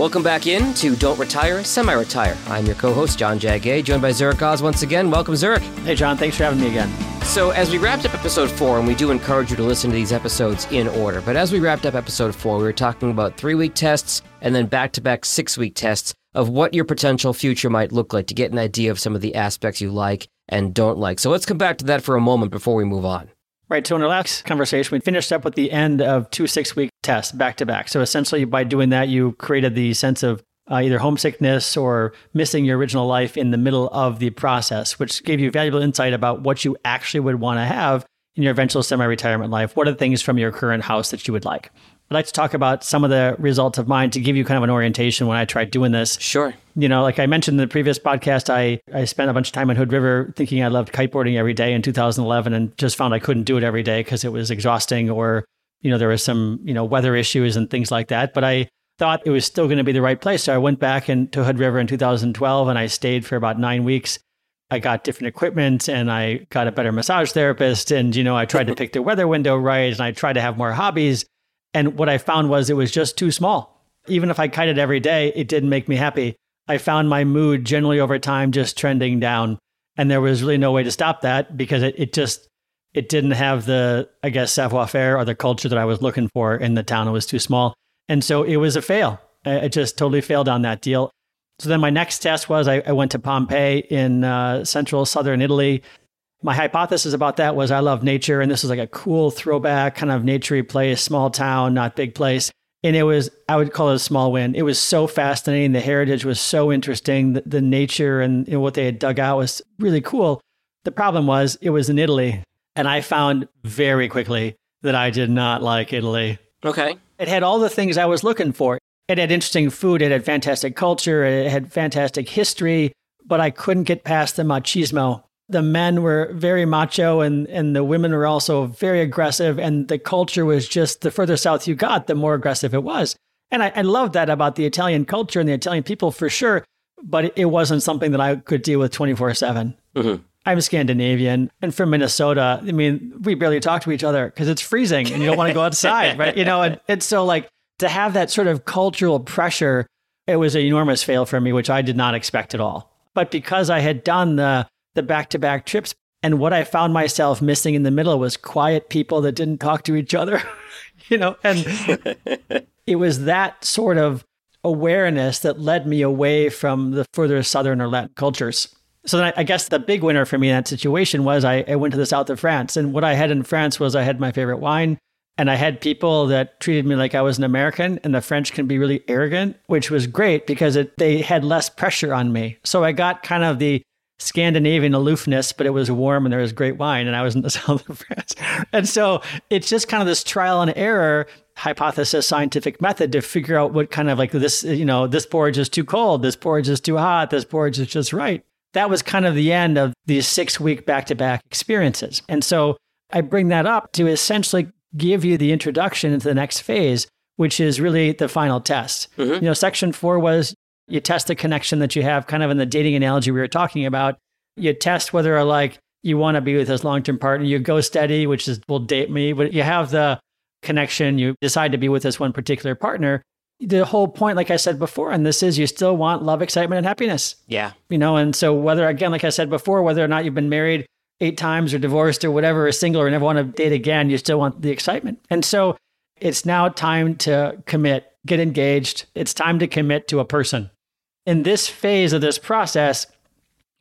Welcome back in to Don't Retire, Semi Retire. I'm your co host, John Jagay, joined by Zurich Oz once again. Welcome, Zurich. Hey, John, thanks for having me again. So, as we wrapped up episode four, and we do encourage you to listen to these episodes in order, but as we wrapped up episode four, we were talking about three week tests and then back to back six week tests of what your potential future might look like to get an idea of some of the aspects you like and don't like. So, let's come back to that for a moment before we move on. Right. So in our last conversation, we finished up with the end of two six week tests back to back. So essentially, by doing that, you created the sense of uh, either homesickness or missing your original life in the middle of the process, which gave you valuable insight about what you actually would want to have in your eventual semi retirement life. What are the things from your current house that you would like? I'd like to talk about some of the results of mine to give you kind of an orientation when I tried doing this. Sure. You know, like I mentioned in the previous podcast, I, I spent a bunch of time in Hood River thinking I loved kiteboarding every day in 2011 and just found I couldn't do it every day because it was exhausting or, you know, there was some, you know, weather issues and things like that. But I thought it was still going to be the right place. So I went back into Hood River in 2012 and I stayed for about nine weeks. I got different equipment and I got a better massage therapist. And, you know, I tried to pick the weather window right and I tried to have more hobbies. And what I found was it was just too small. Even if I kited every day, it didn't make me happy. I found my mood generally over time just trending down. And there was really no way to stop that because it, it just it didn't have the, I guess, savoir faire or the culture that I was looking for in the town. It was too small. And so it was a fail. It just totally failed on that deal. So then my next test was I, I went to Pompeii in uh, central southern Italy my hypothesis about that was I love nature, and this was like a cool throwback, kind of naturey place, small town, not big place. And it was, I would call it a small win. It was so fascinating. The heritage was so interesting. The, the nature and you know, what they had dug out was really cool. The problem was it was in Italy. And I found very quickly that I did not like Italy. Okay. It had all the things I was looking for. It had interesting food, it had fantastic culture, it had fantastic history, but I couldn't get past the machismo the men were very macho and, and the women were also very aggressive. And the culture was just the further south you got, the more aggressive it was. And I, I love that about the Italian culture and the Italian people for sure. But it wasn't something that I could deal with 24 7. Mm-hmm. I'm Scandinavian and from Minnesota. I mean, we barely talk to each other because it's freezing and you don't want to go outside, right? You know, and, and so like to have that sort of cultural pressure, it was an enormous fail for me, which I did not expect at all. But because I had done the the back to back trips. And what I found myself missing in the middle was quiet people that didn't talk to each other, you know, and it was that sort of awareness that led me away from the further Southern or Latin cultures. So then I, I guess the big winner for me in that situation was I, I went to the south of France. And what I had in France was I had my favorite wine and I had people that treated me like I was an American, and the French can be really arrogant, which was great because it, they had less pressure on me. So I got kind of the Scandinavian aloofness, but it was warm and there was great wine, and I was in the south of France. And so it's just kind of this trial and error hypothesis scientific method to figure out what kind of like this, you know, this porridge is too cold, this porridge is too hot, this porridge is just right. That was kind of the end of these six week back to back experiences. And so I bring that up to essentially give you the introduction into the next phase, which is really the final test. Mm-hmm. You know, section four was you test the connection that you have, kind of in the dating analogy we were talking about. You test whether or like you want to be with this long term partner. You go steady, which is will date me, but you have the connection. You decide to be with this one particular partner. The whole point, like I said before, and this is you still want love, excitement, and happiness. Yeah. You know, and so whether, again, like I said before, whether or not you've been married eight times or divorced or whatever, or single or never want to date again, you still want the excitement. And so it's now time to commit, get engaged. It's time to commit to a person in this phase of this process,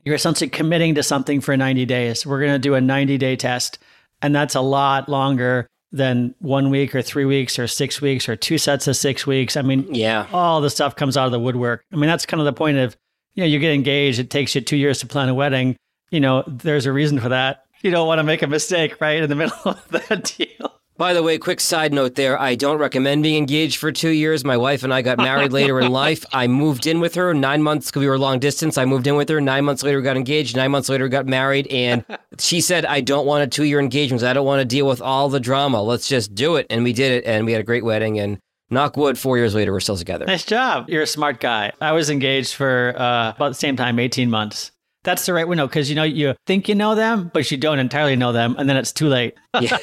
you're essentially committing to something for 90 days. We're going to do a 90 day test, and that's a lot longer than one week or three weeks or six weeks or two sets of six weeks. I mean, yeah, all the stuff comes out of the woodwork. I mean, that's kind of the point of, you know, you get engaged, it takes you two years to plan a wedding. You know, there's a reason for that. You don't want to make a mistake right in the middle of that deal. By the way, quick side note there. I don't recommend being engaged for two years. My wife and I got married later in life. I moved in with her nine months because we were long distance. I moved in with her. Nine months later, we got engaged. Nine months later, we got married. And she said, I don't want a two year engagement. I don't want to deal with all the drama. Let's just do it. And we did it. And we had a great wedding. And knock wood, four years later, we're still together. Nice job. You're a smart guy. I was engaged for uh, about the same time, 18 months that's the right window because you know you think you know them, but you don't entirely know them, and then it's too late. yeah.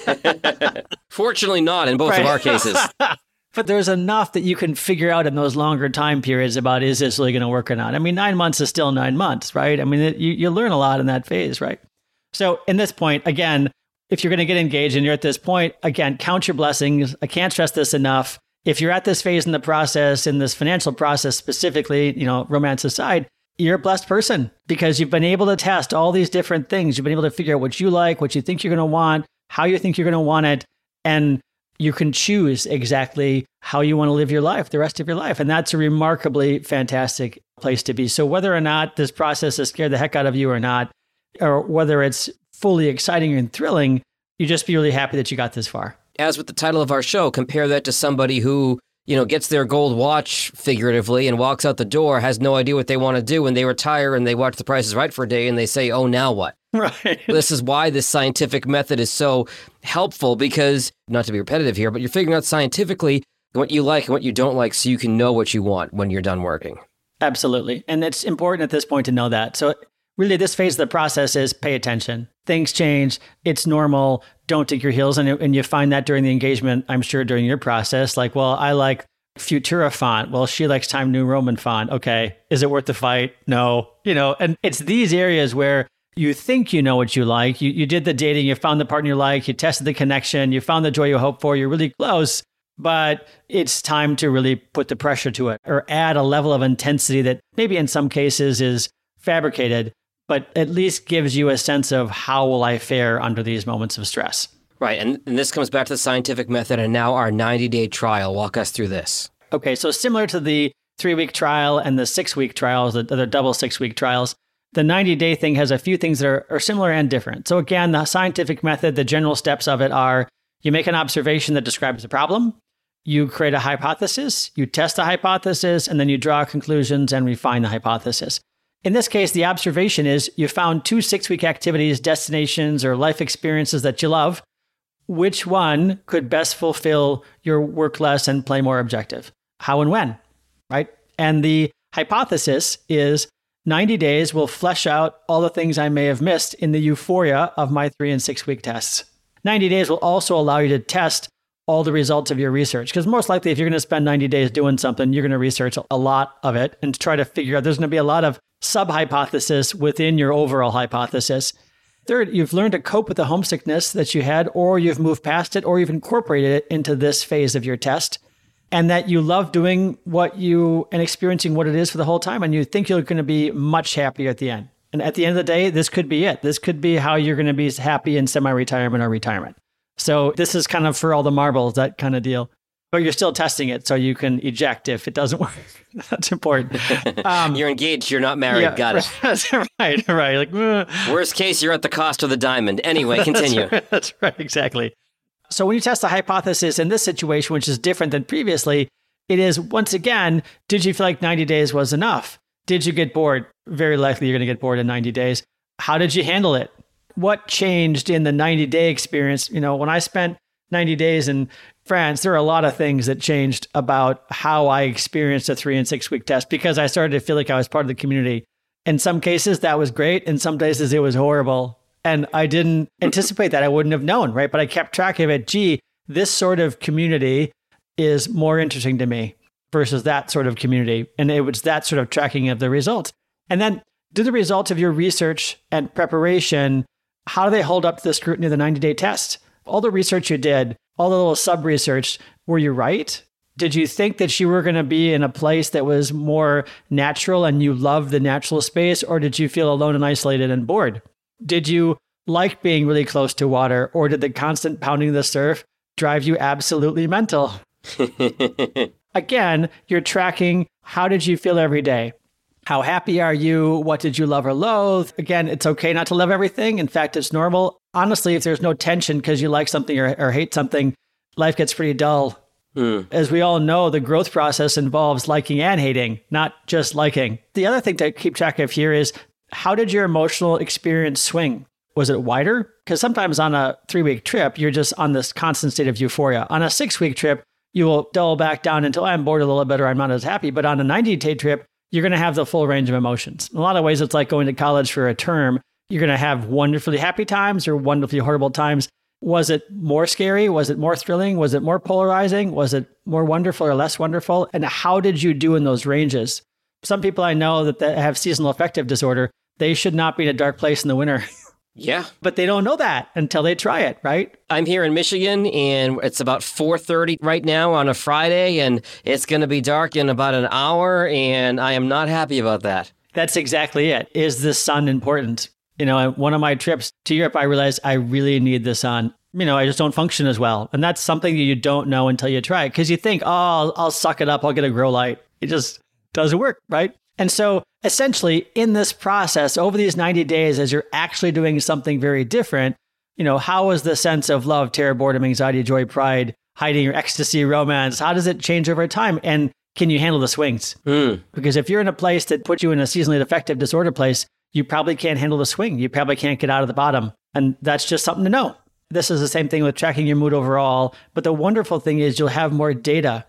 Fortunately, not in both right. of our cases. but there's enough that you can figure out in those longer time periods about is this really going to work or not. I mean, nine months is still nine months, right? I mean, it, you, you learn a lot in that phase, right? So, in this point, again, if you're going to get engaged and you're at this point, again, count your blessings. I can't stress this enough. If you're at this phase in the process, in this financial process specifically, you know, romance aside, you're a blessed person because you've been able to test all these different things. You've been able to figure out what you like, what you think you're going to want, how you think you're going to want it. And you can choose exactly how you want to live your life the rest of your life. And that's a remarkably fantastic place to be. So, whether or not this process has scared the heck out of you or not, or whether it's fully exciting and thrilling, you just be really happy that you got this far. As with the title of our show, compare that to somebody who, you know, gets their gold watch figuratively and walks out the door, has no idea what they want to do, and they retire and they watch the prices right for a day and they say, oh, now what? Right. This is why this scientific method is so helpful because, not to be repetitive here, but you're figuring out scientifically what you like and what you don't like so you can know what you want when you're done working. Absolutely. And it's important at this point to know that. So, really, this phase of the process is pay attention. Things change. It's normal. Don't dig your heels. And, and you find that during the engagement, I'm sure during your process, like, well, I like Futura font. Well, she likes Time New Roman font. Okay. Is it worth the fight? No. You know, and it's these areas where you think you know what you like. You, you did the dating, you found the partner you like, you tested the connection, you found the joy you hope for, you're really close, but it's time to really put the pressure to it or add a level of intensity that maybe in some cases is fabricated, but at least gives you a sense of how will I fare under these moments of stress. Right. And, and this comes back to the scientific method and now our 90 day trial. Walk us through this. Okay. So, similar to the three week trial and the six week trials, the, the double six week trials, the 90 day thing has a few things that are, are similar and different. So, again, the scientific method, the general steps of it are you make an observation that describes the problem, you create a hypothesis, you test the hypothesis, and then you draw conclusions and refine the hypothesis. In this case, the observation is you found two six week activities, destinations, or life experiences that you love. Which one could best fulfill your work less and play more objective? How and when, right? And the hypothesis is 90 days will flesh out all the things I may have missed in the euphoria of my three and six week tests. 90 days will also allow you to test all the results of your research. Because most likely, if you're going to spend 90 days doing something, you're going to research a lot of it and try to figure out there's going to be a lot of sub hypothesis within your overall hypothesis. Third, you've learned to cope with the homesickness that you had, or you've moved past it, or you've incorporated it into this phase of your test and that you love doing what you and experiencing what it is for the whole time and you think you're going to be much happier at the end. And at the end of the day this could be it. This could be how you're going to be happy in semi-retirement or retirement. So this is kind of for all the marbles that kind of deal but you're still testing it so you can eject if it doesn't work that's important um, you're engaged you're not married yeah, got it that's right right like worst case you're at the cost of the diamond anyway continue that's, right, that's right exactly so when you test the hypothesis in this situation, which is different than previously, it is once again, did you feel like 90 days was enough? Did you get bored? Very likely you're going to get bored in 90 days. How did you handle it? What changed in the 90 day experience? You know, when I spent 90 days in France, there are a lot of things that changed about how I experienced a three and six week test because I started to feel like I was part of the community. In some cases, that was great. In some cases, it was horrible. And I didn't anticipate that. I wouldn't have known, right? But I kept track of it. Gee, this sort of community is more interesting to me versus that sort of community. And it was that sort of tracking of the results. And then do the results of your research and preparation, how do they hold up to the scrutiny of the 90 day test? All the research you did, all the little sub research, were you right? Did you think that you were going to be in a place that was more natural and you loved the natural space, or did you feel alone and isolated and bored? Did you like being really close to water, or did the constant pounding of the surf drive you absolutely mental? Again, you're tracking how did you feel every day? How happy are you? What did you love or loathe? Again, it's okay not to love everything. In fact, it's normal. Honestly, if there's no tension because you like something or, or, hate something, life gets pretty dull. Mm. As we all know, the growth process involves liking and hating, not just liking. The other thing to keep track of here is how did your emotional experience swing? Was it wider? Because sometimes on a three week trip, you're just on this constant state of euphoria. On a six week trip, you will dull back down until I'm bored a little bit or I'm not as happy. But on a 90 day trip, you're going to have the full range of emotions. In a lot of ways, it's like going to college for a term. You're going to have wonderfully happy times or wonderfully horrible times. Was it more scary? Was it more thrilling? Was it more polarizing? Was it more wonderful or less wonderful? And how did you do in those ranges? Some people I know that, that have seasonal affective disorder, they should not be in a dark place in the winter. Yeah. But they don't know that until they try it, right? I'm here in Michigan and it's about 4:30 right now on a Friday and it's going to be dark in about an hour and I am not happy about that. That's exactly it. Is the sun important? You know, one of my trips to Europe I realized I really need the sun. You know, I just don't function as well. And that's something that you don't know until you try it because you think, "Oh, I'll, I'll suck it up. I'll get a grow light." It just doesn't work, right? And so essentially in this process over these 90 days as you're actually doing something very different, you know, how is the sense of love, terror, boredom, anxiety, joy, pride, hiding ecstasy, romance, how does it change over time? And can you handle the swings? Mm. Because if you're in a place that puts you in a seasonally affective disorder place, you probably can't handle the swing. You probably can't get out of the bottom. And that's just something to know. This is the same thing with tracking your mood overall. But the wonderful thing is you'll have more data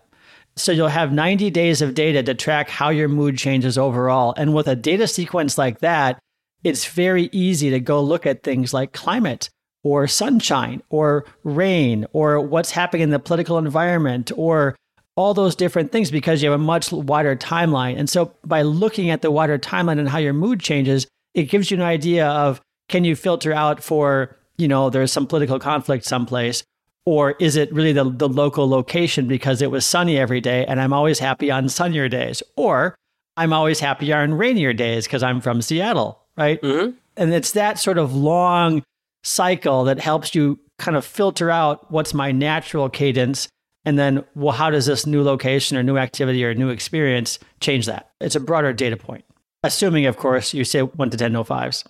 so you'll have 90 days of data to track how your mood changes overall. And with a data sequence like that, it's very easy to go look at things like climate or sunshine or rain or what's happening in the political environment or all those different things because you have a much wider timeline. And so by looking at the wider timeline and how your mood changes, it gives you an idea of can you filter out for, you know, there's some political conflict someplace or is it really the, the local location because it was sunny every day and I'm always happy on sunnier days? Or I'm always happier on rainier days because I'm from Seattle, right? Mm-hmm. And it's that sort of long cycle that helps you kind of filter out what's my natural cadence and then well how does this new location or new activity or new experience change that it's a broader data point assuming of course you say 1 to 10 no fives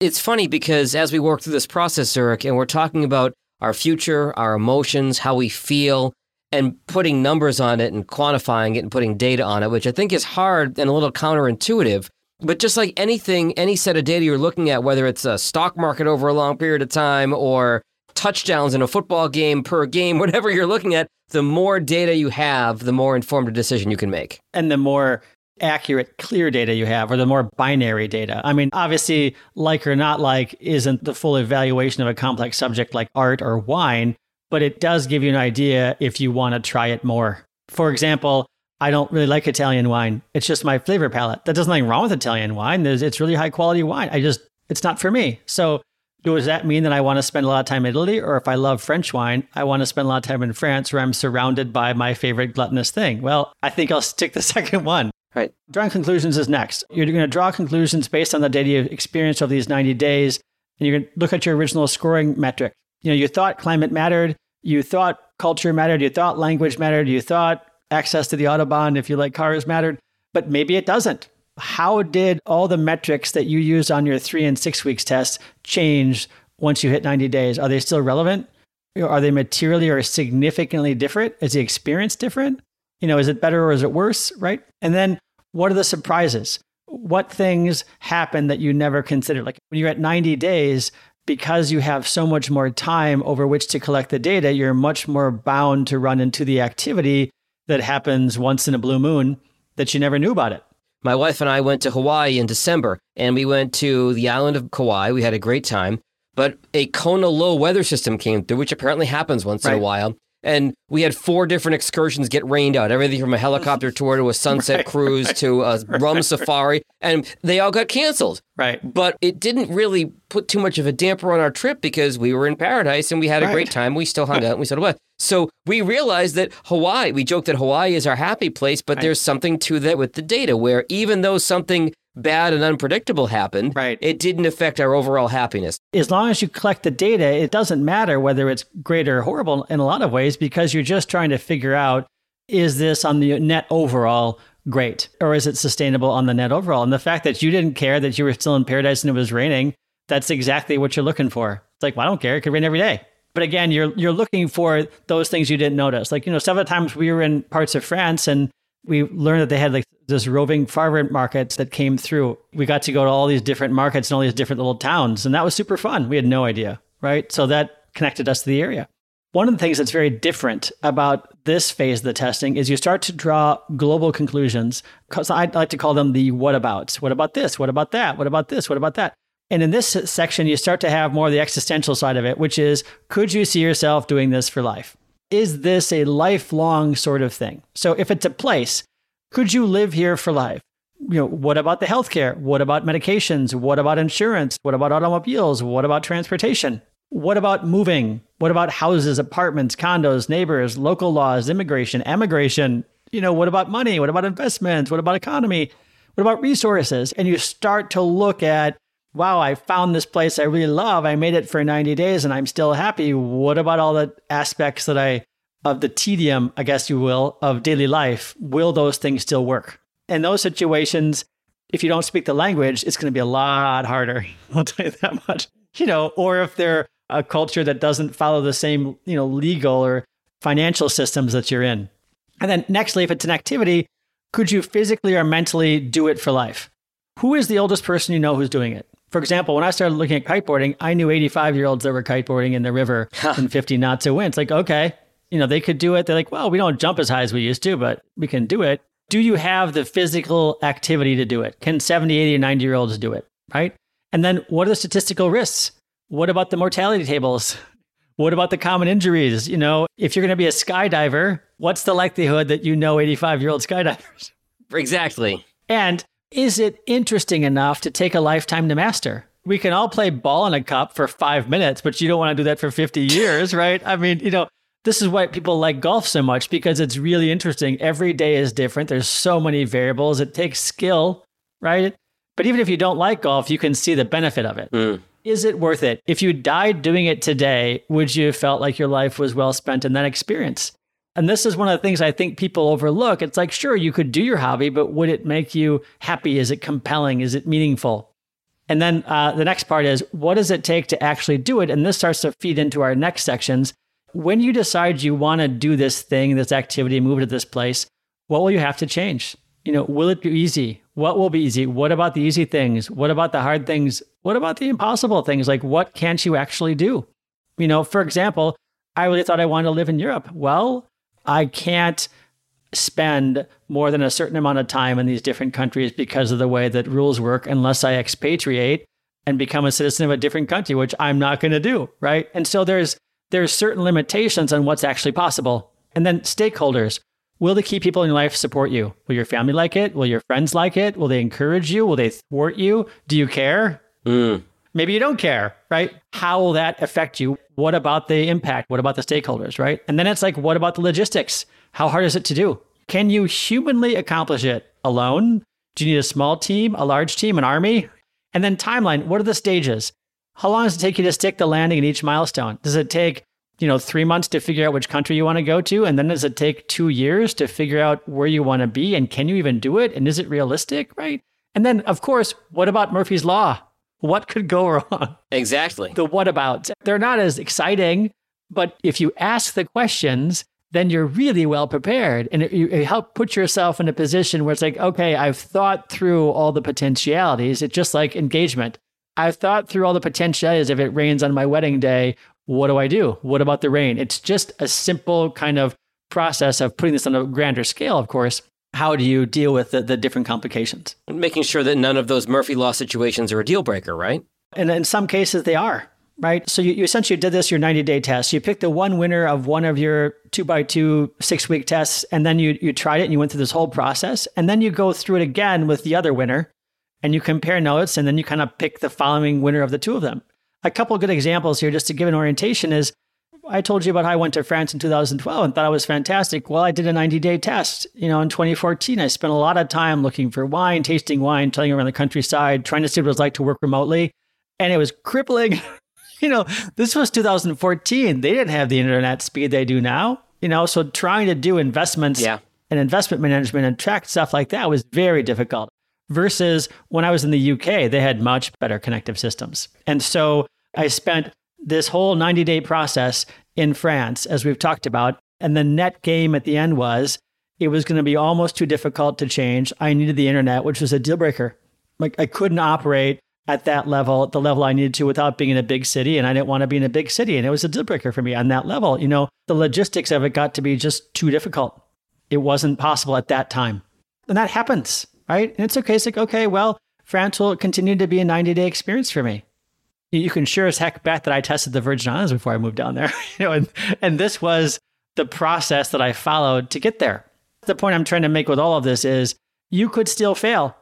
it's funny because as we work through this process Zurich, and we're talking about our future, our emotions, how we feel, and putting numbers on it and quantifying it and putting data on it, which I think is hard and a little counterintuitive. But just like anything, any set of data you're looking at, whether it's a stock market over a long period of time or touchdowns in a football game per game, whatever you're looking at, the more data you have, the more informed a decision you can make. And the more accurate, clear data you have, or the more binary data. I mean, obviously, like or not like isn't the full evaluation of a complex subject like art or wine, but it does give you an idea if you want to try it more. For example, I don't really like Italian wine. It's just my flavor palette. That does nothing wrong with Italian wine. There's, it's really high quality wine. I just, it's not for me. So, does that mean that I want to spend a lot of time in Italy? Or if I love French wine, I want to spend a lot of time in France where I'm surrounded by my favorite gluttonous thing? Well, I think I'll stick the second one. Right. Drawing conclusions is next. You're going to draw conclusions based on the data you've experienced over these 90 days, and you're going to look at your original scoring metric. You know, you thought climate mattered, you thought culture mattered, you thought language mattered, you thought access to the Autobahn, if you like cars, mattered, but maybe it doesn't. How did all the metrics that you used on your three and six weeks tests change once you hit 90 days? Are they still relevant? Are they materially or significantly different? Is the experience different? You know, is it better or is it worse? Right. And then what are the surprises? What things happen that you never considered? Like when you're at 90 days, because you have so much more time over which to collect the data, you're much more bound to run into the activity that happens once in a blue moon that you never knew about it. My wife and I went to Hawaii in December, and we went to the island of Kauai. We had a great time, but a Kona low weather system came through, which apparently happens once right. in a while and we had four different excursions get rained out. Everything from a helicopter tour to a sunset right, cruise right, to a right, rum safari and they all got canceled. Right. But it didn't really put too much of a damper on our trip because we were in paradise and we had a great time. We still hung out and we said what so we realized that hawaii we joked that hawaii is our happy place but there's something to that with the data where even though something bad and unpredictable happened, right. it didn't affect our overall happiness. As long as you collect the data, it doesn't matter whether it's great or horrible in a lot of ways because you're just trying to figure out is this on the net overall great or is it sustainable on the net overall? And the fact that you didn't care that you were still in paradise and it was raining, that's exactly what you're looking for. It's like, well, I don't care. It could rain every day. But again, you're you're looking for those things you didn't notice. Like, you know, several times we were in parts of France and we learned that they had like this roving farmer markets that came through. We got to go to all these different markets and all these different little towns, and that was super fun. We had no idea, right? So that connected us to the area. One of the things that's very different about this phase of the testing is you start to draw global conclusions. Because I like to call them the what abouts. What about this? What about that? What about this? What about that? And in this section, you start to have more of the existential side of it, which is could you see yourself doing this for life? Is this a lifelong sort of thing? So if it's a place, could you live here for life? You know, what about the healthcare? What about medications? What about insurance? What about automobiles? What about transportation? What about moving? What about houses, apartments, condos, neighbors, local laws, immigration, emigration? You know, what about money? What about investments? What about economy? What about resources? And you start to look at, wow, I found this place I really love. I made it for 90 days and I'm still happy. What about all the aspects that I, of the tedium, I guess you will, of daily life? Will those things still work? In those situations, if you don't speak the language, it's going to be a lot harder. I'll tell you that much. You know, or if they're a culture that doesn't follow the same, you know, legal or financial systems that you're in. And then nextly, if it's an activity, could you physically or mentally do it for life? Who is the oldest person you know who's doing it? For example, when I started looking at kiteboarding, I knew 85 year olds that were kiteboarding in the river in 50 knots of wind. It's like, okay, you know, they could do it. They're like, well, we don't jump as high as we used to, but we can do it. Do you have the physical activity to do it? Can 70, 80, or 90 year olds do it? Right. And then what are the statistical risks? What about the mortality tables? What about the common injuries? You know, if you're going to be a skydiver, what's the likelihood that you know 85 year old skydivers? Exactly. And is it interesting enough to take a lifetime to master? We can all play ball in a cup for five minutes, but you don't want to do that for 50 years, right? I mean, you know, this is why people like golf so much because it's really interesting. Every day is different. There's so many variables. It takes skill, right? But even if you don't like golf, you can see the benefit of it. Mm. Is it worth it? If you died doing it today, would you have felt like your life was well spent in that experience? And this is one of the things I think people overlook. It's like, sure, you could do your hobby, but would it make you happy? Is it compelling? Is it meaningful? And then uh, the next part is, what does it take to actually do it? And this starts to feed into our next sections. When you decide you want to do this thing, this activity, move to this place, what will you have to change? You know, will it be easy? What will be easy? What about the easy things? What about the hard things? What about the impossible things? Like, what can't you actually do? You know, for example, I really thought I wanted to live in Europe. Well, I can't spend more than a certain amount of time in these different countries because of the way that rules work unless I expatriate and become a citizen of a different country, which I'm not going to do, right? And so there's there's certain limitations on what's actually possible. And then stakeholders. Will the key people in your life support you? Will your family like it? Will your friends like it? Will they encourage you? Will they thwart you? Do you care? Mm. Maybe you don't care, right? How will that affect you? What about the impact? What about the stakeholders, right? And then it's like, what about the logistics? How hard is it to do? Can you humanly accomplish it alone? Do you need a small team, a large team, an army? And then timeline, what are the stages? How long does it take you to stick the landing in each milestone? Does it take, you know, three months to figure out which country you want to go to? And then does it take two years to figure out where you want to be? And can you even do it? And is it realistic? Right. And then, of course, what about Murphy's Law? What could go wrong? Exactly. The what about? They're not as exciting, but if you ask the questions, then you're really well prepared. And you help put yourself in a position where it's like, okay, I've thought through all the potentialities. It's just like engagement. I've thought through all the potentialities. If it rains on my wedding day, what do I do? What about the rain? It's just a simple kind of process of putting this on a grander scale, of course, how do you deal with the, the different complications? Making sure that none of those Murphy Law situations are a deal breaker, right? And in some cases, they are, right? So you, you essentially did this your 90 day test. You picked the one winner of one of your two by two six week tests, and then you, you tried it and you went through this whole process. And then you go through it again with the other winner and you compare notes, and then you kind of pick the following winner of the two of them. A couple good examples here, just to give an orientation, is I told you about how I went to France in 2012 and thought it was fantastic. Well, I did a 90 day test. You know, in 2014, I spent a lot of time looking for wine, tasting wine, telling around the countryside, trying to see what it was like to work remotely. And it was crippling. you know, this was 2014. They didn't have the internet speed they do now. You know, so trying to do investments yeah. and investment management and track stuff like that was very difficult. Versus when I was in the UK, they had much better connective systems. And so I spent this whole 90 day process in France, as we've talked about. And the net game at the end was it was going to be almost too difficult to change. I needed the internet, which was a deal breaker. Like I couldn't operate at that level, the level I needed to without being in a big city. And I didn't want to be in a big city. And it was a deal breaker for me on that level. You know, the logistics of it got to be just too difficult. It wasn't possible at that time. And that happens, right? And it's okay. It's like, okay, well, France will continue to be a 90 day experience for me. You can sure as heck bet that I tested the Virgin Islands before I moved down there. you know, and, and this was the process that I followed to get there. The point I'm trying to make with all of this is you could still fail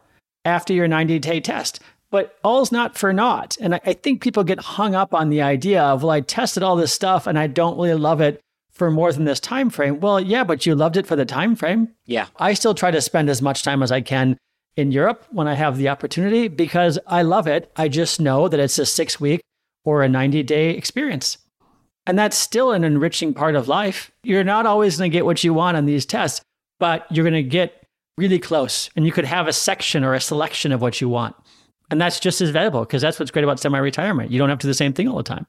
after your 90 day test, but all's not for naught. And I, I think people get hung up on the idea of, well, I tested all this stuff and I don't really love it for more than this time frame. Well, yeah, but you loved it for the time frame. Yeah. I still try to spend as much time as I can in Europe when I have the opportunity because I love it. I just know that it's a 6 week or a 90 day experience. And that's still an enriching part of life. You're not always going to get what you want on these tests, but you're going to get really close and you could have a section or a selection of what you want. And that's just as valuable because that's what's great about semi retirement. You don't have to do the same thing all the time.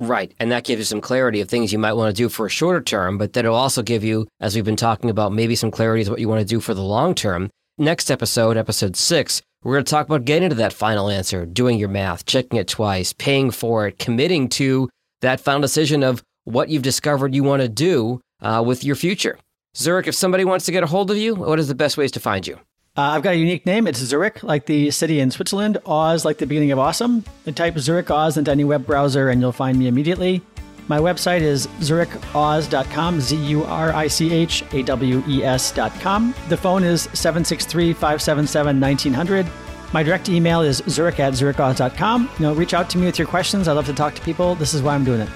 Right. And that gives you some clarity of things you might want to do for a shorter term, but then it'll also give you, as we've been talking about, maybe some clarity of what you want to do for the long term. Next episode, episode six, we're going to talk about getting to that final answer, doing your math, checking it twice, paying for it, committing to that final decision of what you've discovered you want to do uh, with your future. Zurich, if somebody wants to get a hold of you, what is the best ways to find you? Uh, I've got a unique name. It's Zurich, like the city in Switzerland. Oz, like the beginning of awesome. And type Zurich Oz into any web browser and you'll find me immediately. My website is zurichoz.com, Z U R I C H A W E S.com. The phone is 763 577 1900. My direct email is zurich at zurichoz.com. You know, reach out to me with your questions. I love to talk to people. This is why I'm doing it.